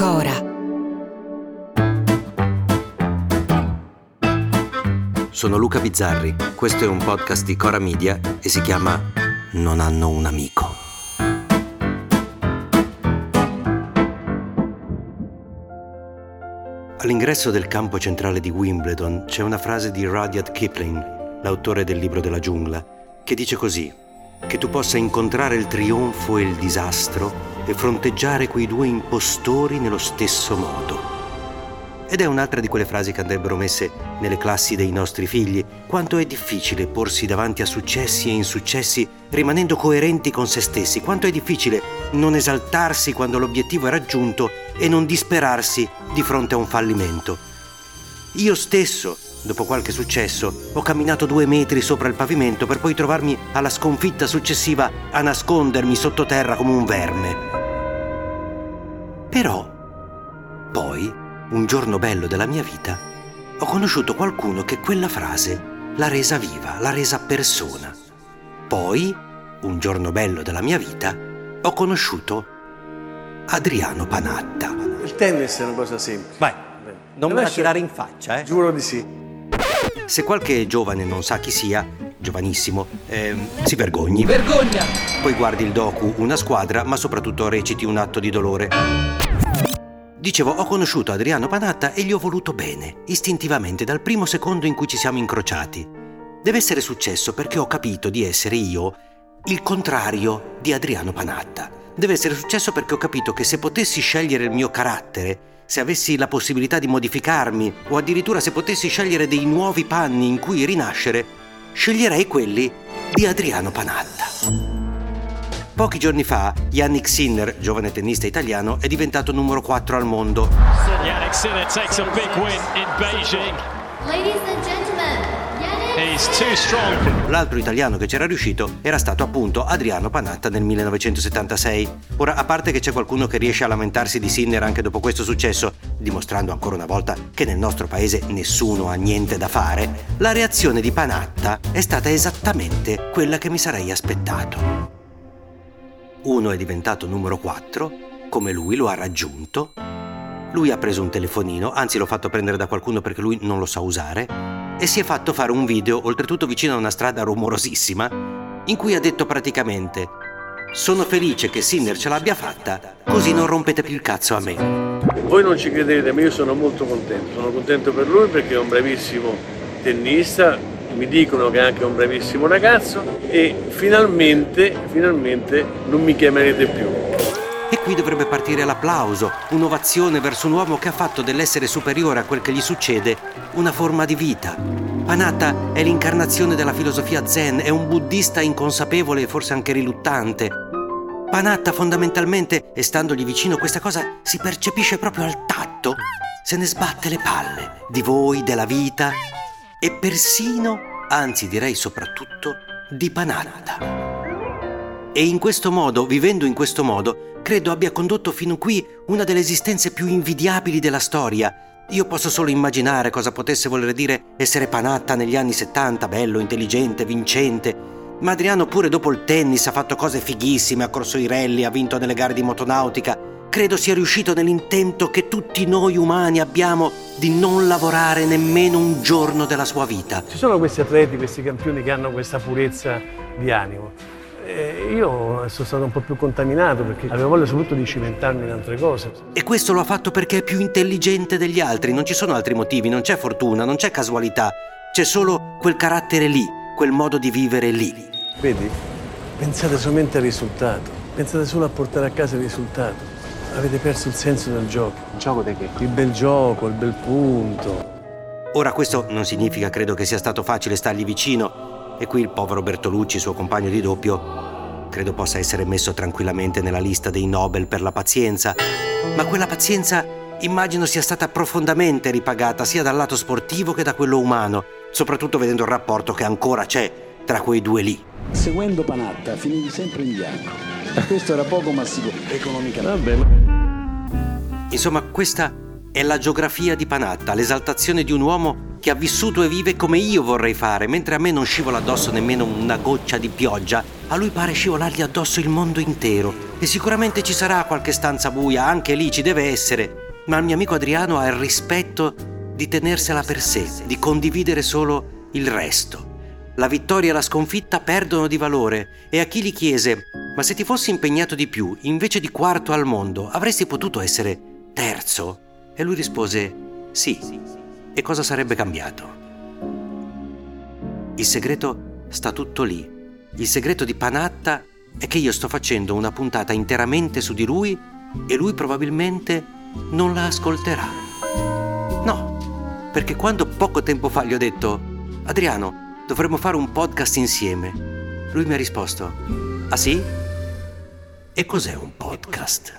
Cora. Sono Luca Bizzarri, questo è un podcast di Cora Media e si chiama Non hanno un amico. All'ingresso del campo centrale di Wimbledon c'è una frase di Rudyard Kipling, l'autore del libro della giungla, che dice così, che tu possa incontrare il trionfo e il disastro e fronteggiare quei due impostori nello stesso modo. Ed è un'altra di quelle frasi che andrebbero messe nelle classi dei nostri figli. Quanto è difficile porsi davanti a successi e insuccessi rimanendo coerenti con se stessi. Quanto è difficile non esaltarsi quando l'obiettivo è raggiunto e non disperarsi di fronte a un fallimento. Io stesso, dopo qualche successo, ho camminato due metri sopra il pavimento per poi trovarmi alla sconfitta successiva a nascondermi sottoterra come un verme. Però, poi, un giorno bello della mia vita, ho conosciuto qualcuno che quella frase l'ha resa viva, l'ha resa persona. Poi, un giorno bello della mia vita, ho conosciuto Adriano Panatta. Il tennis è una cosa semplice. Vai, non me la tirare in faccia, eh? Giuro di sì. Se qualche giovane non sa chi sia, giovanissimo, ehm, si vergogni. Vergogna! Poi guardi il docu Una squadra, ma soprattutto reciti un atto di dolore. Dicevo, ho conosciuto Adriano Panatta e gli ho voluto bene, istintivamente, dal primo secondo in cui ci siamo incrociati. Deve essere successo perché ho capito di essere io il contrario di Adriano Panatta. Deve essere successo perché ho capito che se potessi scegliere il mio carattere, se avessi la possibilità di modificarmi, o addirittura se potessi scegliere dei nuovi panni in cui rinascere, sceglierei quelli di Adriano Panatta. Pochi giorni fa, Yannick Sinner, giovane tennista italiano, è diventato numero 4 al mondo. L'altro italiano che c'era riuscito era stato appunto Adriano Panatta nel 1976. Ora, a parte che c'è qualcuno che riesce a lamentarsi di Sinner anche dopo questo successo, dimostrando ancora una volta che nel nostro paese nessuno ha niente da fare, la reazione di Panatta è stata esattamente quella che mi sarei aspettato. Uno è diventato numero 4, come lui lo ha raggiunto. Lui ha preso un telefonino, anzi l'ho fatto prendere da qualcuno perché lui non lo sa usare, e si è fatto fare un video, oltretutto vicino a una strada rumorosissima, in cui ha detto praticamente sono felice che Sinner ce l'abbia fatta, così non rompete più il cazzo a me. Voi non ci credete, ma io sono molto contento. Sono contento per lui perché è un bravissimo tennista. Mi dicono che è anche un bravissimo ragazzo e finalmente, finalmente non mi chiamerete più. Qui dovrebbe partire l'applauso, un'ovazione verso un uomo che ha fatto dell'essere superiore a quel che gli succede una forma di vita. Panatta è l'incarnazione della filosofia zen, è un buddista inconsapevole e forse anche riluttante. Panatta fondamentalmente, e standogli vicino, questa cosa si percepisce proprio al tatto. Se ne sbatte le palle di voi, della vita e persino, anzi direi soprattutto, di Panatta. E in questo modo, vivendo in questo modo, credo abbia condotto fino qui una delle esistenze più invidiabili della storia. Io posso solo immaginare cosa potesse voler dire essere Panatta negli anni 70, bello, intelligente, vincente. Ma Adriano pure dopo il tennis ha fatto cose fighissime, ha corso i rally, ha vinto nelle gare di motonautica. Credo sia riuscito nell'intento che tutti noi umani abbiamo di non lavorare nemmeno un giorno della sua vita. Ci sono questi atleti, questi campioni che hanno questa purezza di animo. E io sono stato un po' più contaminato perché avevo voglia soprattutto di cimentarmi in altre cose. E questo lo ha fatto perché è più intelligente degli altri, non ci sono altri motivi, non c'è fortuna, non c'è casualità, c'è solo quel carattere lì, quel modo di vivere lì. Vedi? Pensate solamente al risultato, pensate solo a portare a casa il risultato. Avete perso il senso del gioco. Gioco di che? Il bel gioco, il bel punto. Ora questo non significa, credo che sia stato facile stargli vicino. E qui il povero Bertolucci, suo compagno di doppio, credo possa essere messo tranquillamente nella lista dei Nobel per la pazienza. Ma quella pazienza immagino sia stata profondamente ripagata sia dal lato sportivo che da quello umano, soprattutto vedendo il rapporto che ancora c'è tra quei due lì. Seguendo Panatta finivi sempre in bianco. Questo era poco ma sicuro, economicamente. Vabbè, Insomma, questa è la geografia di Panatta, l'esaltazione di un uomo che ha vissuto e vive come io vorrei fare, mentre a me non scivola addosso nemmeno una goccia di pioggia, a lui pare scivolargli addosso il mondo intero. E sicuramente ci sarà qualche stanza buia, anche lì ci deve essere, ma il mio amico Adriano ha il rispetto di tenersela per sé, di condividere solo il resto. La vittoria e la sconfitta perdono di valore e a chi gli chiese ma se ti fossi impegnato di più, invece di quarto al mondo, avresti potuto essere terzo? E lui rispose sì. E cosa sarebbe cambiato? Il segreto sta tutto lì. Il segreto di Panatta è che io sto facendo una puntata interamente su di lui e lui probabilmente non la ascolterà. No, perché quando poco tempo fa gli ho detto Adriano, dovremmo fare un podcast insieme, lui mi ha risposto Ah sì? E cos'è un podcast?